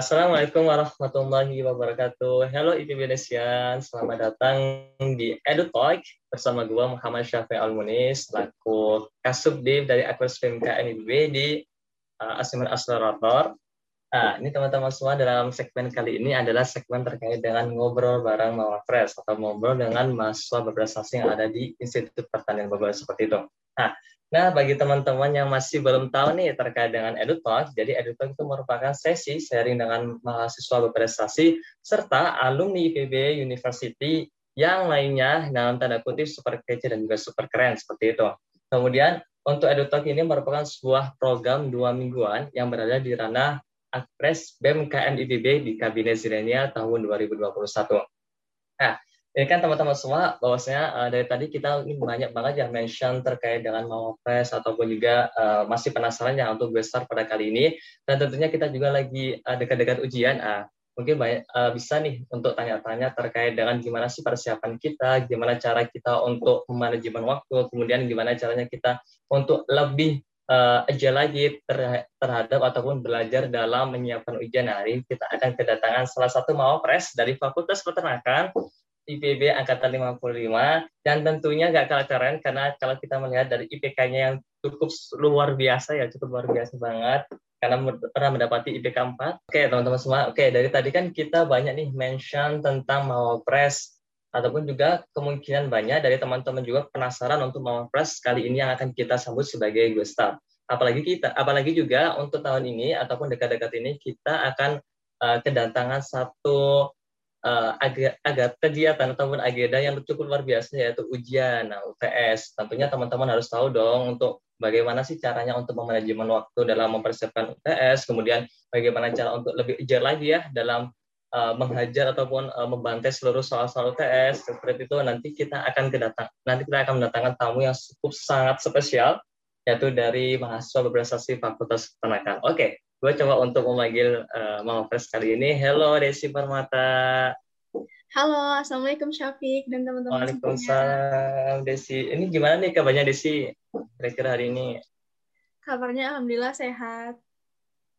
Assalamualaikum warahmatullahi wabarakatuh. Halo IPB selamat datang di EduTalk bersama gue Muhammad Syafi Al-Munis, selaku Kasubdib dari Akurs PMK NIB di uh, Asimen Accelerator. Nah, ini teman-teman semua dalam segmen kali ini adalah segmen terkait dengan ngobrol bareng Mama Fresh atau ngobrol dengan mahasiswa berprestasi yang ada di Institut Pertanian Bogor seperti itu. Nah, Nah, bagi teman-teman yang masih belum tahu nih terkait dengan EduTalk, jadi EduTalk itu merupakan sesi sharing dengan mahasiswa berprestasi serta alumni IPB University yang lainnya dalam tanda kutip super kece dan juga super keren seperti itu. Kemudian untuk EduTalk ini merupakan sebuah program dua mingguan yang berada di ranah Akpres BMKM IPB di Kabinet Zilenial tahun 2021. Nah, ini kan teman-teman semua bahwasanya uh, dari tadi kita ini banyak banget yang mention terkait dengan Mawapres ataupun juga uh, masih penasaran ya untuk besar pada kali ini. Dan tentunya kita juga lagi uh, dekat-dekat ujian uh, mungkin banyak uh, bisa nih untuk tanya-tanya terkait dengan gimana sih persiapan kita, gimana cara kita untuk manajemen waktu, kemudian gimana caranya kita untuk lebih uh, aja lagi terhadap ataupun belajar dalam menyiapkan ujian. Hari kita akan kedatangan salah satu mawapres dari Fakultas Peternakan IPB angkatan 55 dan tentunya nggak kalah keren karena kalau kita melihat dari IPK-nya yang cukup luar biasa ya cukup luar biasa banget karena pernah mendapati IPK 4. Oke teman-teman semua, oke dari tadi kan kita banyak nih mention tentang Mawapres ataupun juga kemungkinan banyak dari teman-teman juga penasaran untuk Mawapres kali ini yang akan kita sambut sebagai Gustav. Apalagi kita, apalagi juga untuk tahun ini ataupun dekat-dekat ini kita akan uh, kedatangan satu uh, agak, kegiatan ataupun agenda yang cukup luar biasa yaitu ujian nah, UTS. Tentunya teman-teman harus tahu dong untuk bagaimana sih caranya untuk memanajemen waktu dalam mempersiapkan UTS, kemudian bagaimana cara untuk lebih ejar lagi ya dalam uh, menghajar ataupun uh, membantai seluruh soal-soal UTS seperti itu nanti kita akan kedatang nanti kita akan mendatangkan tamu yang cukup sangat spesial yaitu dari mahasiswa berprestasi Fakultas Peternakan. Oke, gue coba untuk memanggil uh, Mama Pres kali ini. Halo Desi Permata. Halo, Assalamualaikum Syafiq dan teman-teman Waalaikumsalam Desi. Ini gimana nih kabarnya Desi kira-kira hari ini? Kabarnya Alhamdulillah sehat.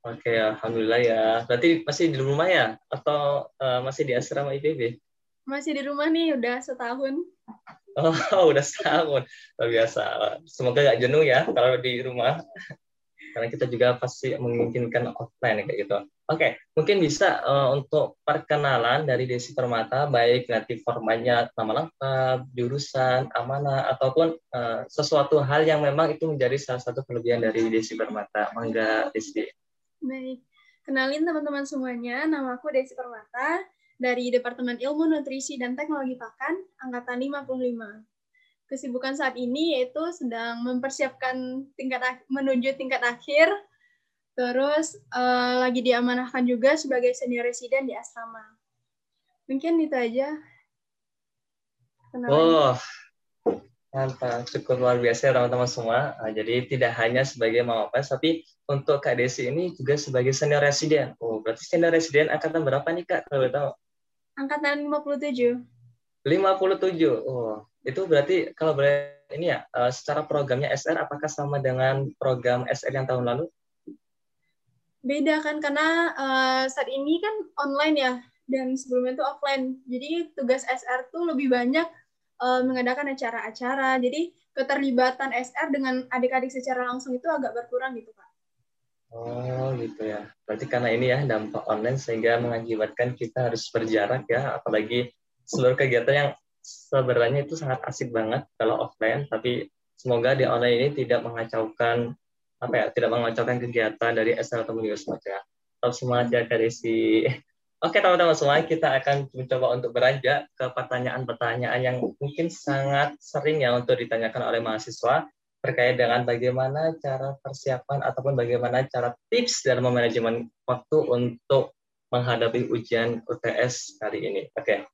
Oke, Alhamdulillah ya. Berarti masih di rumah ya? Atau uh, masih di asrama IPB? Masih di rumah nih, udah setahun. Oh, udah setahun. Luar biasa. Semoga gak jenuh ya kalau di rumah karena kita juga pasti menginginkan offline kayak gitu. Oke, okay, mungkin bisa uh, untuk perkenalan dari Desi Permata, baik nanti formatnya nama lengkap, jurusan, amanah, ataupun uh, sesuatu hal yang memang itu menjadi salah satu kelebihan dari Desi Permata. Mangga, Desi. Baik, kenalin teman-teman semuanya, nama aku Desi Permata dari Departemen Ilmu Nutrisi dan Teknologi Pakan, Angkatan 55 kesibukan saat ini yaitu sedang mempersiapkan tingkat menuju tingkat akhir, terus uh, lagi diamanahkan juga sebagai senior residen di asrama. Mungkin itu aja. Kenalan. Oh, mantap, cukup luar biasa ya teman-teman semua. Nah, jadi tidak hanya sebagai mawapres, tapi untuk Kak Desi ini juga sebagai senior residen. Oh, berarti senior residen angkatan berapa nih Kak, kalau tahu? Angkatan 57. 57. Oh, itu berarti kalau boleh ini ya, uh, secara programnya SR apakah sama dengan program SR yang tahun lalu? Beda kan karena uh, saat ini kan online ya dan sebelumnya itu offline. Jadi tugas SR tuh lebih banyak uh, mengadakan acara-acara. Jadi keterlibatan SR dengan adik-adik secara langsung itu agak berkurang gitu, Pak. Oh gitu ya. Berarti karena ini ya dampak online sehingga mengakibatkan kita harus berjarak ya, apalagi seluruh kegiatan yang sebenarnya itu sangat asik banget kalau offline, tapi semoga di online ini tidak mengacaukan apa ya, tidak mengacaukan kegiatan dari SL atau Milius saja. Tetap semangat ya Desi. Oke teman-teman semua, kita akan mencoba untuk beranjak ke pertanyaan-pertanyaan yang mungkin sangat sering ya untuk ditanyakan oleh mahasiswa terkait dengan bagaimana cara persiapan ataupun bagaimana cara tips dalam manajemen waktu untuk menghadapi ujian UTS kali ini. Oke,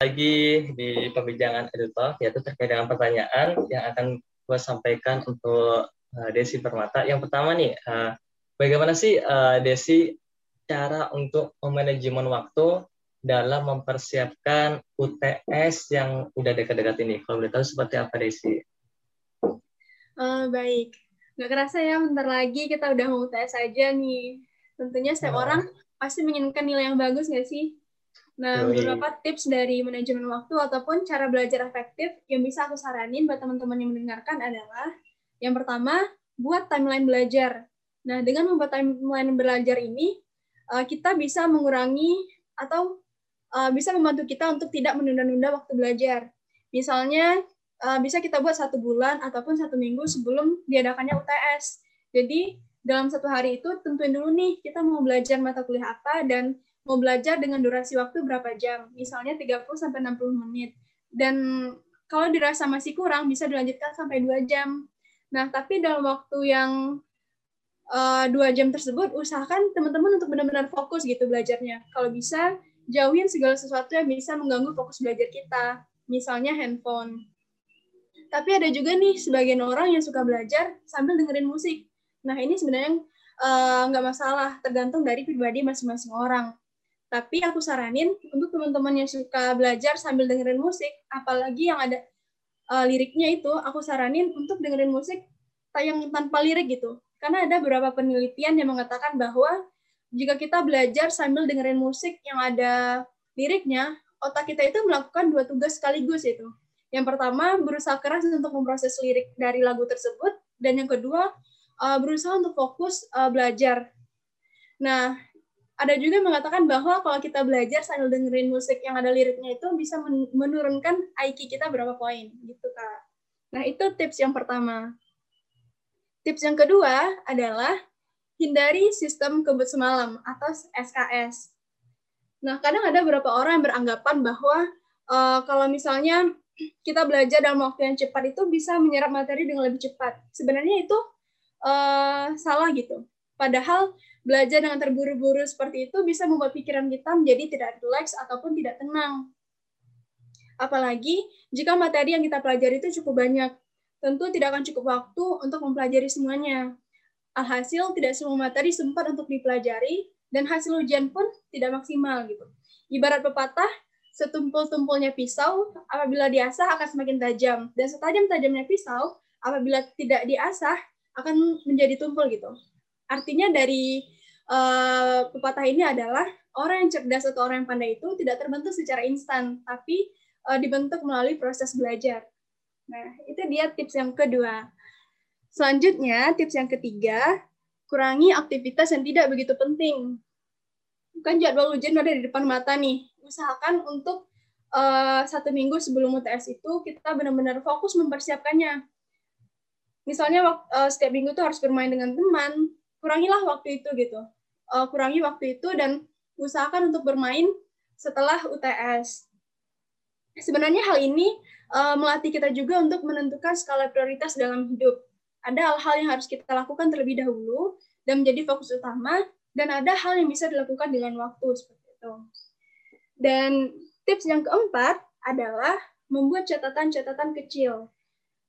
lagi di pembicaraan editor yaitu terkait dengan pertanyaan yang akan gue sampaikan untuk uh, Desi Permata. Yang pertama nih, uh, bagaimana sih uh, Desi cara untuk memanajemen waktu dalam mempersiapkan UTS yang udah dekat-dekat ini? Kalau boleh tahu seperti apa Desi? Uh, baik. Nggak kerasa ya, bentar lagi kita udah mau UTS aja nih. Tentunya setiap oh. orang pasti menginginkan nilai yang bagus nggak sih? Nah, Yoi. beberapa tips dari manajemen waktu ataupun cara belajar efektif yang bisa aku saranin buat teman-teman yang mendengarkan adalah yang pertama, buat timeline belajar. Nah, dengan membuat timeline belajar ini, uh, kita bisa mengurangi atau uh, bisa membantu kita untuk tidak menunda-nunda waktu belajar. Misalnya, uh, bisa kita buat satu bulan ataupun satu minggu sebelum diadakannya UTS. Jadi, dalam satu hari itu tentuin dulu nih, kita mau belajar mata kuliah apa dan mau belajar dengan durasi waktu berapa jam, misalnya 30 sampai 60 menit. Dan kalau dirasa masih kurang bisa dilanjutkan sampai 2 jam. Nah, tapi dalam waktu yang uh, dua jam tersebut, usahakan teman-teman untuk benar-benar fokus gitu belajarnya. Kalau bisa, jauhin segala sesuatu yang bisa mengganggu fokus belajar kita, misalnya handphone. Tapi ada juga nih sebagian orang yang suka belajar sambil dengerin musik. Nah, ini sebenarnya uh, nggak masalah, tergantung dari pribadi masing-masing orang. Tapi aku saranin untuk teman-teman yang suka belajar sambil dengerin musik, apalagi yang ada uh, liriknya itu, aku saranin untuk dengerin musik tayang tanpa lirik gitu. Karena ada beberapa penelitian yang mengatakan bahwa jika kita belajar sambil dengerin musik yang ada liriknya, otak kita itu melakukan dua tugas sekaligus itu. Yang pertama, berusaha keras untuk memproses lirik dari lagu tersebut, dan yang kedua, uh, berusaha untuk fokus uh, belajar. Nah, ada juga yang mengatakan bahwa kalau kita belajar sambil dengerin musik yang ada liriknya itu bisa menurunkan IQ kita berapa poin gitu kak. Nah itu tips yang pertama. Tips yang kedua adalah hindari sistem kebut semalam atau SKS. Nah kadang ada beberapa orang yang beranggapan bahwa uh, kalau misalnya kita belajar dalam waktu yang cepat itu bisa menyerap materi dengan lebih cepat. Sebenarnya itu uh, salah gitu. Padahal belajar dengan terburu-buru seperti itu bisa membuat pikiran kita menjadi tidak rileks ataupun tidak tenang. Apalagi jika materi yang kita pelajari itu cukup banyak, tentu tidak akan cukup waktu untuk mempelajari semuanya. Alhasil, tidak semua materi sempat untuk dipelajari, dan hasil ujian pun tidak maksimal. gitu. Ibarat pepatah, setumpul-tumpulnya pisau, apabila diasah akan semakin tajam, dan setajam-tajamnya pisau, apabila tidak diasah, akan menjadi tumpul gitu. Artinya dari uh, pepatah ini adalah orang yang cerdas atau orang yang pandai itu tidak terbentuk secara instan, tapi uh, dibentuk melalui proses belajar. Nah, itu dia tips yang kedua. Selanjutnya, tips yang ketiga, kurangi aktivitas yang tidak begitu penting. Kan jadwal ujian ada di depan mata nih. Usahakan untuk uh, satu minggu sebelum UTS itu kita benar-benar fokus mempersiapkannya. Misalnya uh, setiap minggu tuh harus bermain dengan teman, kurangilah waktu itu gitu. Uh, kurangi waktu itu dan usahakan untuk bermain setelah UTS. Sebenarnya hal ini uh, melatih kita juga untuk menentukan skala prioritas dalam hidup. Ada hal-hal yang harus kita lakukan terlebih dahulu dan menjadi fokus utama, dan ada hal yang bisa dilakukan dengan waktu seperti itu. Dan tips yang keempat adalah membuat catatan-catatan kecil.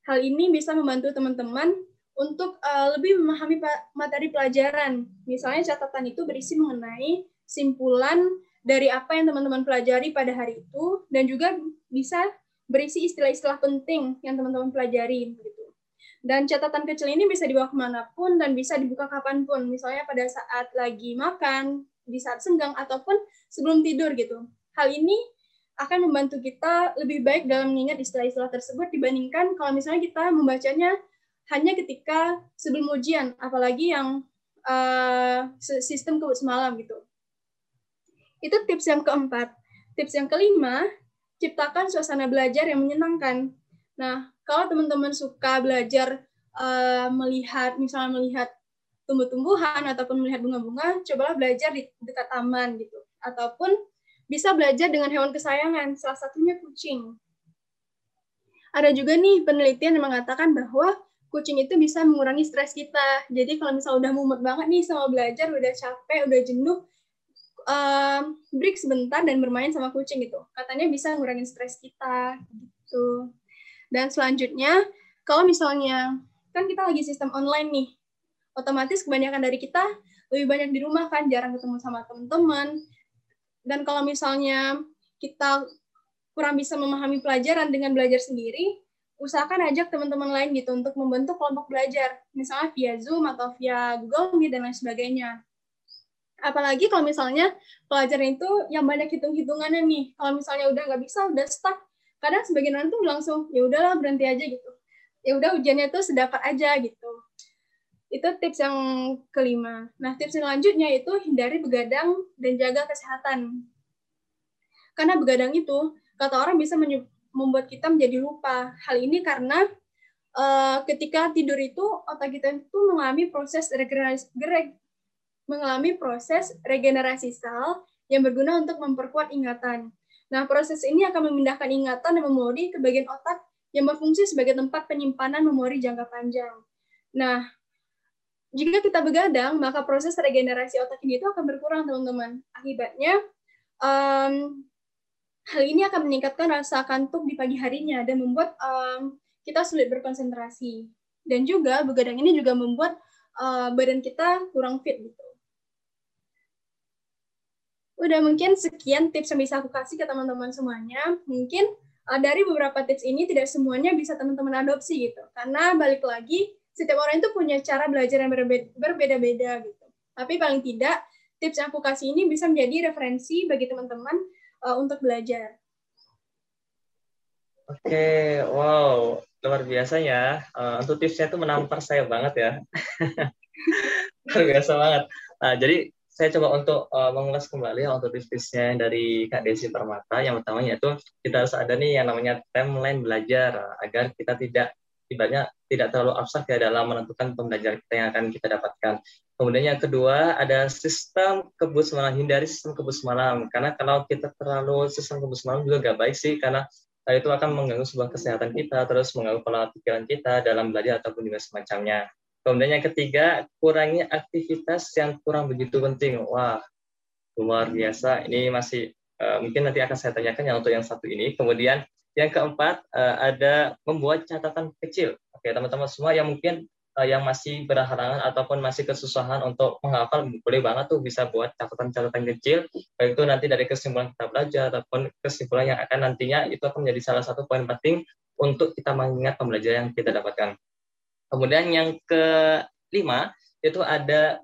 Hal ini bisa membantu teman-teman untuk uh, lebih memahami materi pelajaran. Misalnya catatan itu berisi mengenai simpulan dari apa yang teman-teman pelajari pada hari itu dan juga bisa berisi istilah-istilah penting yang teman-teman pelajari gitu. Dan catatan kecil ini bisa dibawa ke mana pun dan bisa dibuka kapan pun, misalnya pada saat lagi makan, di saat senggang, ataupun sebelum tidur gitu. Hal ini akan membantu kita lebih baik dalam mengingat istilah-istilah tersebut dibandingkan kalau misalnya kita membacanya hanya ketika sebelum ujian, apalagi yang uh, sistem kebut semalam gitu. Itu tips yang keempat. Tips yang kelima, ciptakan suasana belajar yang menyenangkan. Nah, kalau teman-teman suka belajar uh, melihat, misalnya melihat tumbuh-tumbuhan ataupun melihat bunga-bunga, cobalah belajar di dekat taman gitu. Ataupun bisa belajar dengan hewan kesayangan, salah satunya kucing. Ada juga nih penelitian yang mengatakan bahwa kucing itu bisa mengurangi stres kita. Jadi kalau misalnya udah mumet banget nih sama belajar, udah capek, udah jenuh, um, break sebentar dan bermain sama kucing gitu. Katanya bisa ngurangin stres kita gitu. Dan selanjutnya, kalau misalnya kan kita lagi sistem online nih, otomatis kebanyakan dari kita lebih banyak di rumah kan, jarang ketemu sama teman-teman. Dan kalau misalnya kita kurang bisa memahami pelajaran dengan belajar sendiri, usahakan ajak teman-teman lain gitu untuk membentuk kelompok belajar, misalnya via Zoom atau via Google Meet dan lain sebagainya. Apalagi kalau misalnya pelajaran itu yang banyak hitung-hitungannya nih, kalau misalnya udah nggak bisa, udah stuck, kadang sebagian orang tuh langsung ya udahlah berhenti aja gitu. Ya udah ujiannya tuh sedapat aja gitu. Itu tips yang kelima. Nah, tips selanjutnya itu hindari begadang dan jaga kesehatan. Karena begadang itu, kata orang bisa membuat kita menjadi lupa. Hal ini karena uh, ketika tidur itu otak kita itu mengalami proses regenerasi, mengalami proses regenerasi sel yang berguna untuk memperkuat ingatan. Nah, proses ini akan memindahkan ingatan dan memori ke bagian otak yang berfungsi sebagai tempat penyimpanan memori jangka panjang. Nah, jika kita begadang, maka proses regenerasi otak ini itu akan berkurang, teman-teman. Akibatnya, um, Hal ini akan meningkatkan rasa kantuk di pagi harinya dan membuat um, kita sulit berkonsentrasi. Dan juga begadang ini juga membuat uh, badan kita kurang fit gitu. Udah mungkin sekian tips yang bisa aku kasih ke teman-teman semuanya. Mungkin uh, dari beberapa tips ini tidak semuanya bisa teman-teman adopsi gitu. Karena balik lagi setiap orang itu punya cara belajar yang berbeda-beda gitu. Tapi paling tidak tips yang aku kasih ini bisa menjadi referensi bagi teman-teman uh, untuk belajar. Oke, okay, wow, luar biasa ya. Uh, untuk tipsnya itu menampar saya banget ya. luar biasa banget. Nah, jadi saya coba untuk uh, mengulas kembali untuk tips-tipsnya dari Kak Desi Permata. Yang pertamanya itu kita harus ada nih yang namanya timeline belajar agar kita tidak ibaratnya tidak terlalu abstrak ya dalam menentukan pembelajaran kita yang akan kita dapatkan. Kemudian yang kedua ada sistem kebus malam, hindari sistem kebus malam. Karena kalau kita terlalu sistem kebus malam juga gak baik sih, karena itu akan mengganggu sebuah kesehatan kita, terus mengganggu pola pikiran kita dalam belajar ataupun juga semacamnya. Kemudian yang ketiga, kurangi aktivitas yang kurang begitu penting. Wah, luar biasa. Ini masih uh, mungkin nanti akan saya tanyakan yang untuk yang satu ini. Kemudian yang keempat uh, ada membuat catatan kecil. Oke, teman-teman semua yang mungkin uh, yang masih berhalangan ataupun masih kesusahan untuk menghafal, boleh banget tuh bisa buat catatan-catatan kecil. Baik itu nanti dari kesimpulan kita belajar ataupun kesimpulan yang akan nantinya itu akan menjadi salah satu poin penting untuk kita mengingat pembelajaran yang kita dapatkan. Kemudian yang kelima itu ada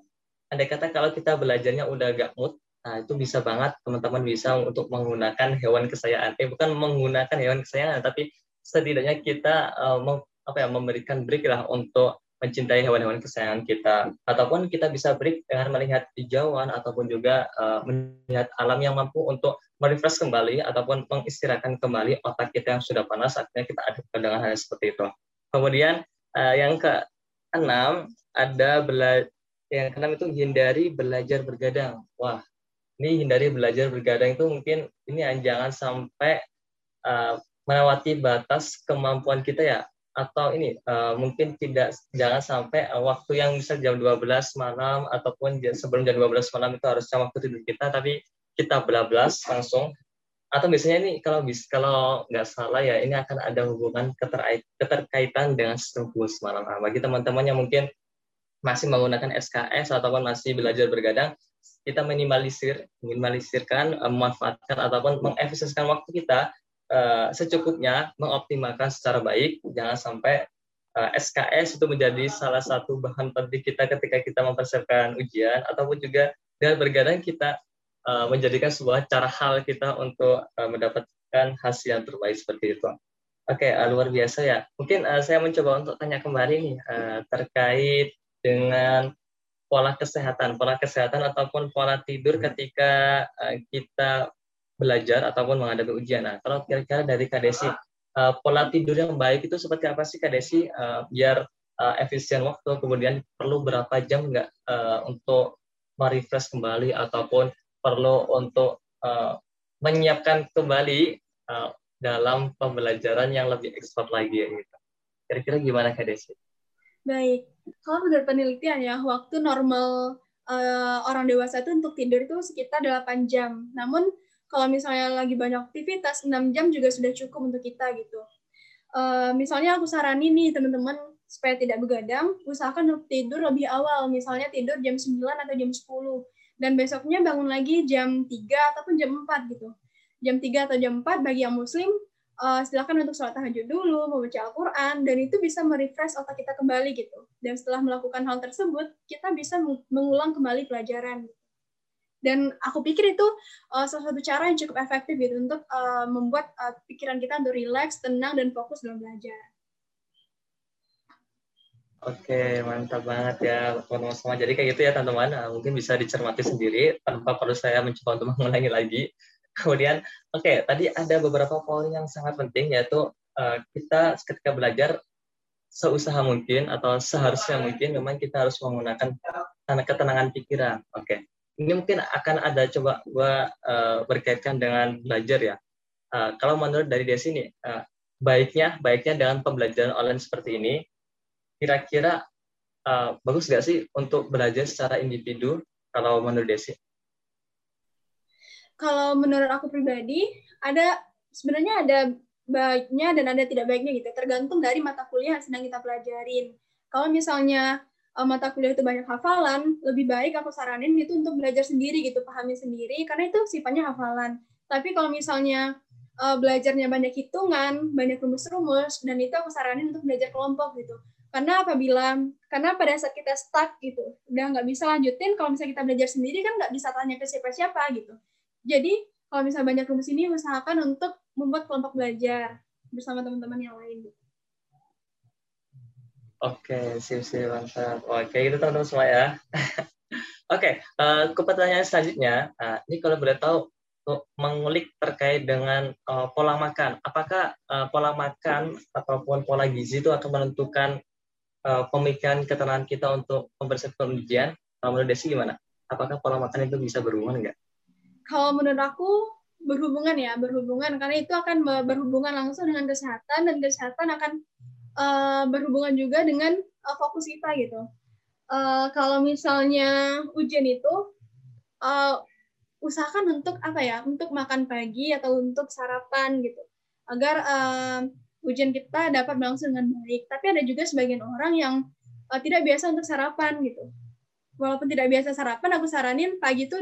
ada kata kalau kita belajarnya udah gak mood, Nah, itu bisa banget teman-teman bisa untuk menggunakan hewan kesayangan. Eh, bukan menggunakan hewan kesayangan, tapi setidaknya kita uh, meng, apa ya, memberikan break lah untuk mencintai hewan-hewan kesayangan kita. Ataupun kita bisa break dengan melihat hijauan ataupun juga uh, melihat alam yang mampu untuk merefresh kembali ataupun mengistirahatkan kembali otak kita yang sudah panas. Akhirnya kita ada dengan hal seperti itu. Kemudian uh, yang keenam ada bela yang keenam itu hindari belajar bergadang. Wah, ini hindari belajar bergadang itu mungkin ini jangan sampai uh, melewati batas kemampuan kita ya. Atau ini uh, mungkin tidak jangan sampai uh, waktu yang bisa jam 12 malam ataupun sebelum jam 12 malam itu harusnya waktu tidur kita tapi kita belablas langsung. Atau biasanya ini kalau bis kalau nggak salah ya ini akan ada hubungan keterkait, keterkaitan dengan sistem kubus malam nah, bagi teman-teman yang mungkin masih menggunakan SKS ataupun masih belajar bergadang kita minimalisir, minimalisirkan, uh, memanfaatkan ataupun mengefisiensikan waktu kita uh, secukupnya, mengoptimalkan secara baik, jangan sampai uh, eh, SKS itu menjadi salah satu bahan penting kita ketika kita mempersiapkan ujian ataupun juga dengan bergadang kita menjadikan sebuah cara hal kita untuk mendapatkan hasil yang terbaik seperti itu. Oke, luar biasa ya. Mungkin saya mencoba untuk tanya kembali nih terkait dengan pola kesehatan, pola kesehatan ataupun pola tidur hmm. ketika uh, kita belajar ataupun menghadapi ujian. Nah, kalau kira-kira dari Kak Desi, uh, pola tidur yang baik itu seperti apa sih Kak Desi uh, biar uh, efisien waktu, kemudian perlu berapa jam nggak uh, untuk merefresh kembali ataupun perlu untuk uh, menyiapkan kembali uh, dalam pembelajaran yang lebih ekspert lagi ya gitu. Kira-kira gimana Kak Desi? Baik, kalau menurut penelitian ya, waktu normal uh, orang dewasa itu untuk tidur itu sekitar 8 jam. Namun kalau misalnya lagi banyak aktivitas, 6 jam juga sudah cukup untuk kita gitu. Uh, misalnya aku saranin nih teman-teman supaya tidak begadang, usahakan untuk tidur lebih awal, misalnya tidur jam 9 atau jam 10. Dan besoknya bangun lagi jam 3 ataupun jam 4 gitu. Jam 3 atau jam 4 bagi yang muslim, uh, silakan untuk sholat tahajud dulu, membaca Al-Quran, dan itu bisa merefresh otak kita kembali gitu. Dan setelah melakukan hal tersebut, kita bisa mengulang kembali pelajaran. Dan aku pikir itu uh, salah satu cara yang cukup efektif gitu untuk uh, membuat uh, pikiran kita untuk rileks, tenang, dan fokus dalam belajar. Oke, mantap banget ya teman-teman semua. Jadi kayak gitu ya teman-teman, mungkin bisa dicermati sendiri tanpa perlu saya mencoba untuk mengulangi lagi. Kemudian, oke, okay, tadi ada beberapa poin yang sangat penting yaitu uh, kita ketika belajar seusaha mungkin atau seharusnya mungkin memang kita harus menggunakan ketenangan pikiran. Oke, okay. ini mungkin akan ada coba gua uh, berkaitkan dengan belajar ya. Uh, kalau menurut dari Desi ini, uh, baiknya baiknya dengan pembelajaran online seperti ini, kira-kira uh, bagus nggak sih untuk belajar secara individu kalau menurut Desi? Kalau menurut aku pribadi ada sebenarnya ada baiknya dan ada tidak baiknya gitu. Tergantung dari mata kuliah yang sedang kita pelajarin. Kalau misalnya uh, mata kuliah itu banyak hafalan lebih baik aku saranin itu untuk belajar sendiri gitu pahami sendiri karena itu sifatnya hafalan. Tapi kalau misalnya uh, belajarnya banyak hitungan banyak rumus-rumus dan itu aku saranin untuk belajar kelompok gitu. Karena apabila karena pada saat kita stuck gitu udah nggak bisa lanjutin kalau misalnya kita belajar sendiri kan nggak bisa tanya ke siapa-siapa gitu jadi kalau misalnya banyak rumus ini usahakan untuk membuat kelompok belajar bersama teman-teman yang lain. Oke, sip sip mantap. Oke, itu teman-teman semua ya. Oke, uh, ke pertanyaan selanjutnya. Uh, ini kalau boleh tahu mengulik terkait dengan uh, pola makan. Apakah uh, pola makan ataupun pola gizi itu akan menentukan uh, pemikiran ketenangan kita untuk mempersiapkan ujian? Kalau menurut Desi gimana? Apakah pola makan itu bisa berhubungan enggak? Kalau menurut aku berhubungan ya berhubungan. Karena itu akan berhubungan langsung dengan kesehatan dan kesehatan akan uh, berhubungan juga dengan uh, fokus kita gitu. Uh, kalau misalnya ujian itu uh, usahakan untuk apa ya untuk makan pagi atau untuk sarapan gitu. Agar uh, ujian kita dapat berlangsung dengan baik. Tapi ada juga sebagian orang yang uh, tidak biasa untuk sarapan gitu. Walaupun tidak biasa sarapan aku saranin pagi itu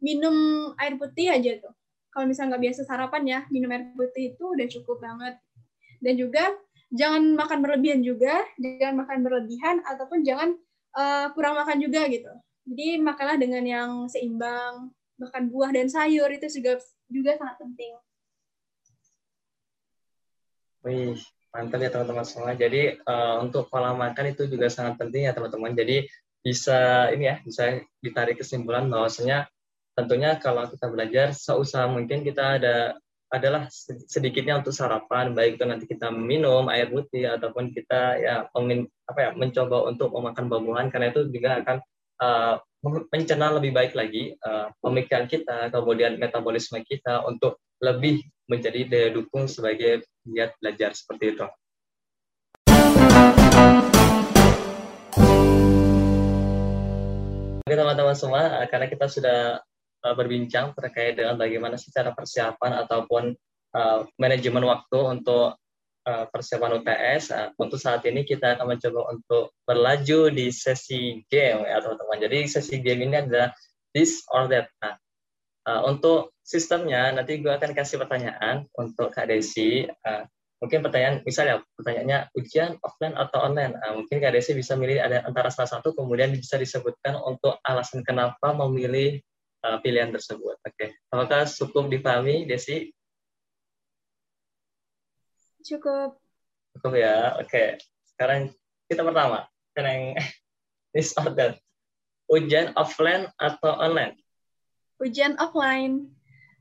minum air putih aja tuh. Kalau misalnya nggak biasa sarapan ya, minum air putih itu udah cukup banget. Dan juga jangan makan berlebihan juga, jangan makan berlebihan ataupun jangan uh, kurang makan juga gitu. Jadi makanlah dengan yang seimbang, makan buah dan sayur itu juga juga sangat penting. Wih, mantap ya teman-teman semua. Jadi uh, untuk pola makan itu juga sangat penting ya teman-teman. Jadi bisa ini ya, bisa ditarik kesimpulan bahwasanya tentunya kalau kita belajar seusaha mungkin kita ada adalah sedikitnya untuk sarapan baik itu nanti kita minum air putih ataupun kita ya apa ya mencoba untuk memakan buah-buahan karena itu juga akan uh, mencerna lebih baik lagi uh, pemikiran kita kemudian metabolisme kita untuk lebih menjadi daya dukung sebagai giat belajar seperti itu. Oke teman-teman semua, karena kita sudah uh, berbincang terkait dengan bagaimana secara persiapan ataupun uh, manajemen waktu untuk uh, persiapan UTS. Uh, untuk saat ini kita akan mencoba untuk berlaju di sesi game ya teman-teman. Jadi sesi game ini adalah this or that. Nah, uh, untuk sistemnya nanti gue akan kasih pertanyaan untuk Kak Desi. Uh, mungkin pertanyaan misalnya pertanyaannya ujian offline atau online uh, mungkin Kak Desi bisa milih antara salah satu kemudian bisa disebutkan untuk alasan kenapa memilih uh, pilihan tersebut. Oke, okay. apakah cukup dipahami, Desi? Cukup. Cukup ya. Oke, okay. sekarang kita pertama. Yang disorder. Ujian offline atau online? Ujian offline.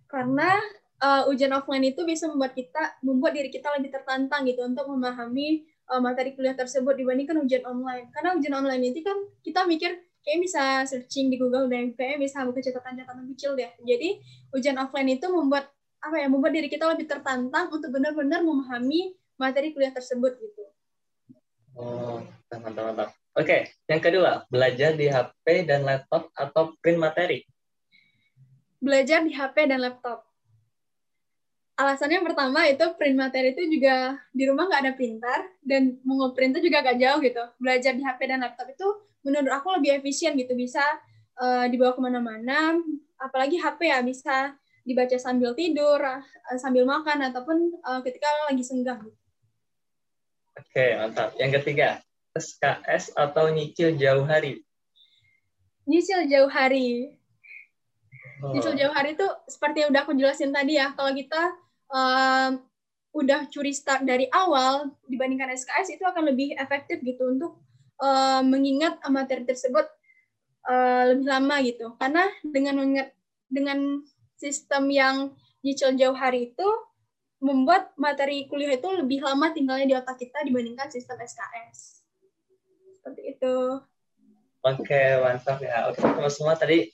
Karena uh, ujian offline itu bisa membuat kita, membuat diri kita lebih tertantang gitu untuk memahami uh, materi kuliah tersebut dibandingkan ujian online. Karena ujian online itu kan kita mikir kayak bisa searching di Google dan kayak bisa buka catatan-catatan kecil deh. Jadi ujian offline itu membuat apa ya membuat diri kita lebih tertantang untuk benar-benar memahami materi kuliah tersebut gitu. Oh, mantap mantap. Oke, yang kedua, belajar di HP dan laptop atau print materi? Belajar di HP dan laptop. Alasannya yang pertama itu print materi itu juga di rumah nggak ada printer dan mau ngeprint itu juga agak jauh gitu. Belajar di HP dan laptop itu menurut aku lebih efisien gitu bisa uh, dibawa ke mana-mana apalagi HP ya bisa dibaca sambil tidur, uh, sambil makan, ataupun uh, ketika lagi senggang. Oke, mantap. Yang ketiga, SKS atau nyicil jauh hari? Nyicil jauh hari. Oh. Nyicil jauh hari itu seperti yang udah aku jelasin tadi ya, kalau kita uh, udah curi start dari awal dibandingkan SKS itu akan lebih efektif gitu untuk uh, mengingat materi tersebut uh, lebih lama gitu. Karena dengan mengingat dengan sistem yang nyicil jauh hari itu membuat materi kuliah itu lebih lama tinggalnya di otak kita dibandingkan sistem SKS. Seperti itu. Oke, mantap ya. Oke, teman semua tadi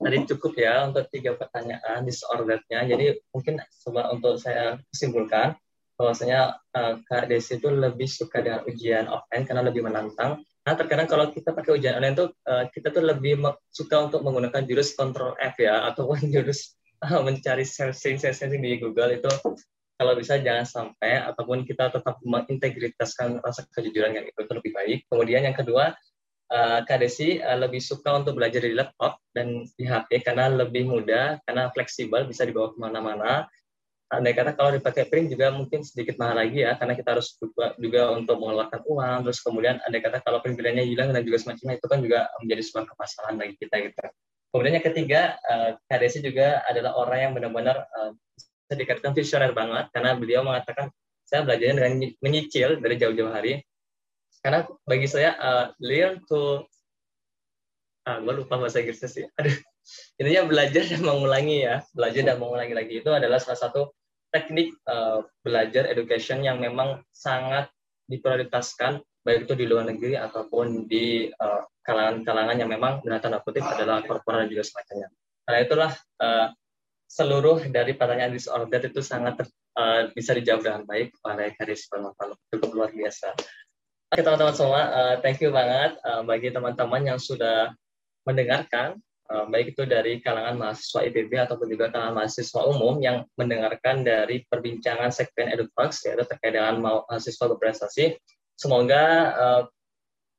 tadi cukup ya untuk tiga pertanyaan disordernya. Jadi mungkin coba untuk saya simpulkan bahwasanya uh, Kak Desi itu lebih suka dengan ujian offline karena lebih menantang. Nah, terkadang kalau kita pakai ujian online itu uh, kita tuh lebih suka untuk menggunakan jurus Ctrl F ya ataupun jurus uh, mencari searching searching di Google itu kalau bisa jangan sampai ataupun kita tetap mengintegritaskan rasa kejujuran yang itu lebih baik. Kemudian yang kedua, uh, Kak Desi uh, lebih suka untuk belajar di laptop dan di HP karena lebih mudah, karena fleksibel, bisa dibawa ke mana-mana. Andai kata kalau dipakai print juga mungkin sedikit mahal lagi ya, karena kita harus juga, juga untuk mengeluarkan uang, terus kemudian andai kata kalau print pilihannya hilang dan juga semacamnya, itu kan juga menjadi sebuah kemasalan bagi kita gitu. Kemudian yang ketiga, uh, Kak Desi juga adalah orang yang benar-benar uh, saya dikatakan visioner banget karena beliau mengatakan saya belajar dengan menyicil dari jauh-jauh hari karena bagi saya uh, learn to ah gue lupa bahasa Inggrisnya sih aduh intinya belajar dan mengulangi ya belajar dan mengulangi lagi itu adalah salah satu teknik uh, belajar education yang memang sangat diprioritaskan baik itu di luar negeri ataupun di kalangan-kalangan uh, yang memang dengan tanda kutip adalah korporat juga semacamnya. Karena itulah uh, seluruh dari pertanyaan disorder itu sangat uh, bisa dijawab dengan baik oleh Karis Panovalu. Cukup luar biasa. Oke teman-teman semua, uh, thank you banget uh, bagi teman-teman yang sudah mendengarkan, uh, baik itu dari kalangan mahasiswa IPB ataupun juga kalangan mahasiswa umum yang mendengarkan dari perbincangan segmen EduTalks, yaitu terkait dengan mahasiswa berprestasi. Semoga uh,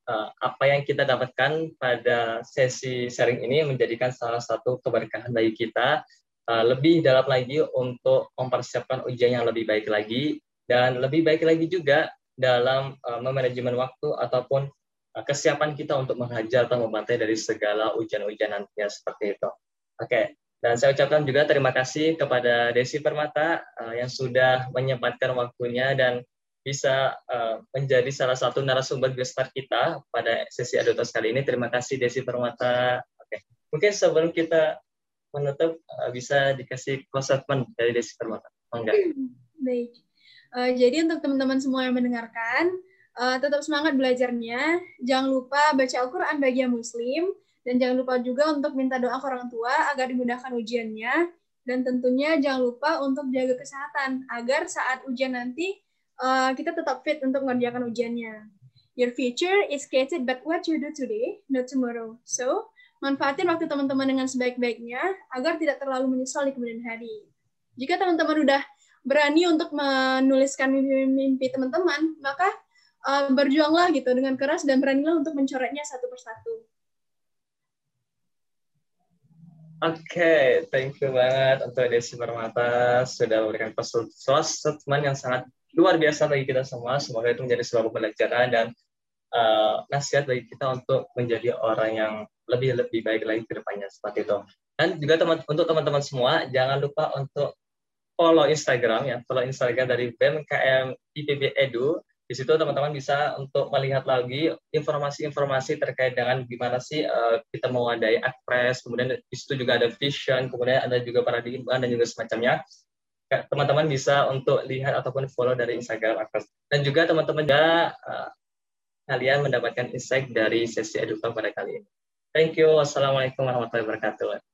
uh, apa yang kita dapatkan pada sesi sharing ini menjadikan salah satu keberkahan bagi kita. Uh, lebih dalam lagi untuk mempersiapkan ujian yang lebih baik lagi. Dan lebih baik lagi juga dalam uh, memanajemen waktu ataupun uh, kesiapan kita untuk menghajar atau membantai dari segala ujian-ujian nantinya seperti itu. Oke, okay. dan saya ucapkan juga terima kasih kepada Desi Permata uh, yang sudah menyempatkan waktunya dan bisa uh, menjadi salah satu narasumber gestar kita pada sesi Adotos kali ini. Terima kasih Desi Permata. Oke, okay. mungkin sebelum kita menutup uh, bisa dikasih close dari Desi Permata. Enggak. Baik. Uh, jadi untuk teman-teman semua yang mendengarkan, uh, tetap semangat belajarnya. Jangan lupa baca Al-Quran bagi yang muslim. Dan jangan lupa juga untuk minta doa ke orang tua agar dimudahkan ujiannya. Dan tentunya jangan lupa untuk jaga kesehatan agar saat ujian nanti uh, kita tetap fit untuk mengerjakan ujiannya. Your future is created by what you do today, not tomorrow. So, Manfaatin waktu teman-teman dengan sebaik-baiknya agar tidak terlalu menyesal di kemudian hari. Jika teman-teman udah berani untuk menuliskan mimpi-mimpi teman-teman, maka uh, berjuanglah gitu dengan keras dan beranilah untuk mencoretnya satu persatu. Oke, okay, thank you banget untuk Desi Permata sudah memberikan statement yang sangat luar biasa bagi kita semua. Semoga itu menjadi sebuah pembelajaran dan uh, nasihat bagi kita untuk menjadi orang yang lebih lebih baik lagi ke depannya seperti itu. Dan juga teman untuk teman-teman semua jangan lupa untuk follow Instagram ya, follow Instagram dari BMKM IPB Edu. Di situ teman-teman bisa untuk melihat lagi informasi-informasi terkait dengan gimana sih uh, kita mewadahi akpres, kemudian di situ juga ada vision, kemudian ada juga paradigma dan juga semacamnya. Teman-teman bisa untuk lihat ataupun follow dari Instagram akpres. Dan juga teman-teman juga uh, kalian mendapatkan insight dari sesi edukasi pada kali ini. Thank you. Wassalamualaikum warahmatullahi wabarakatuh.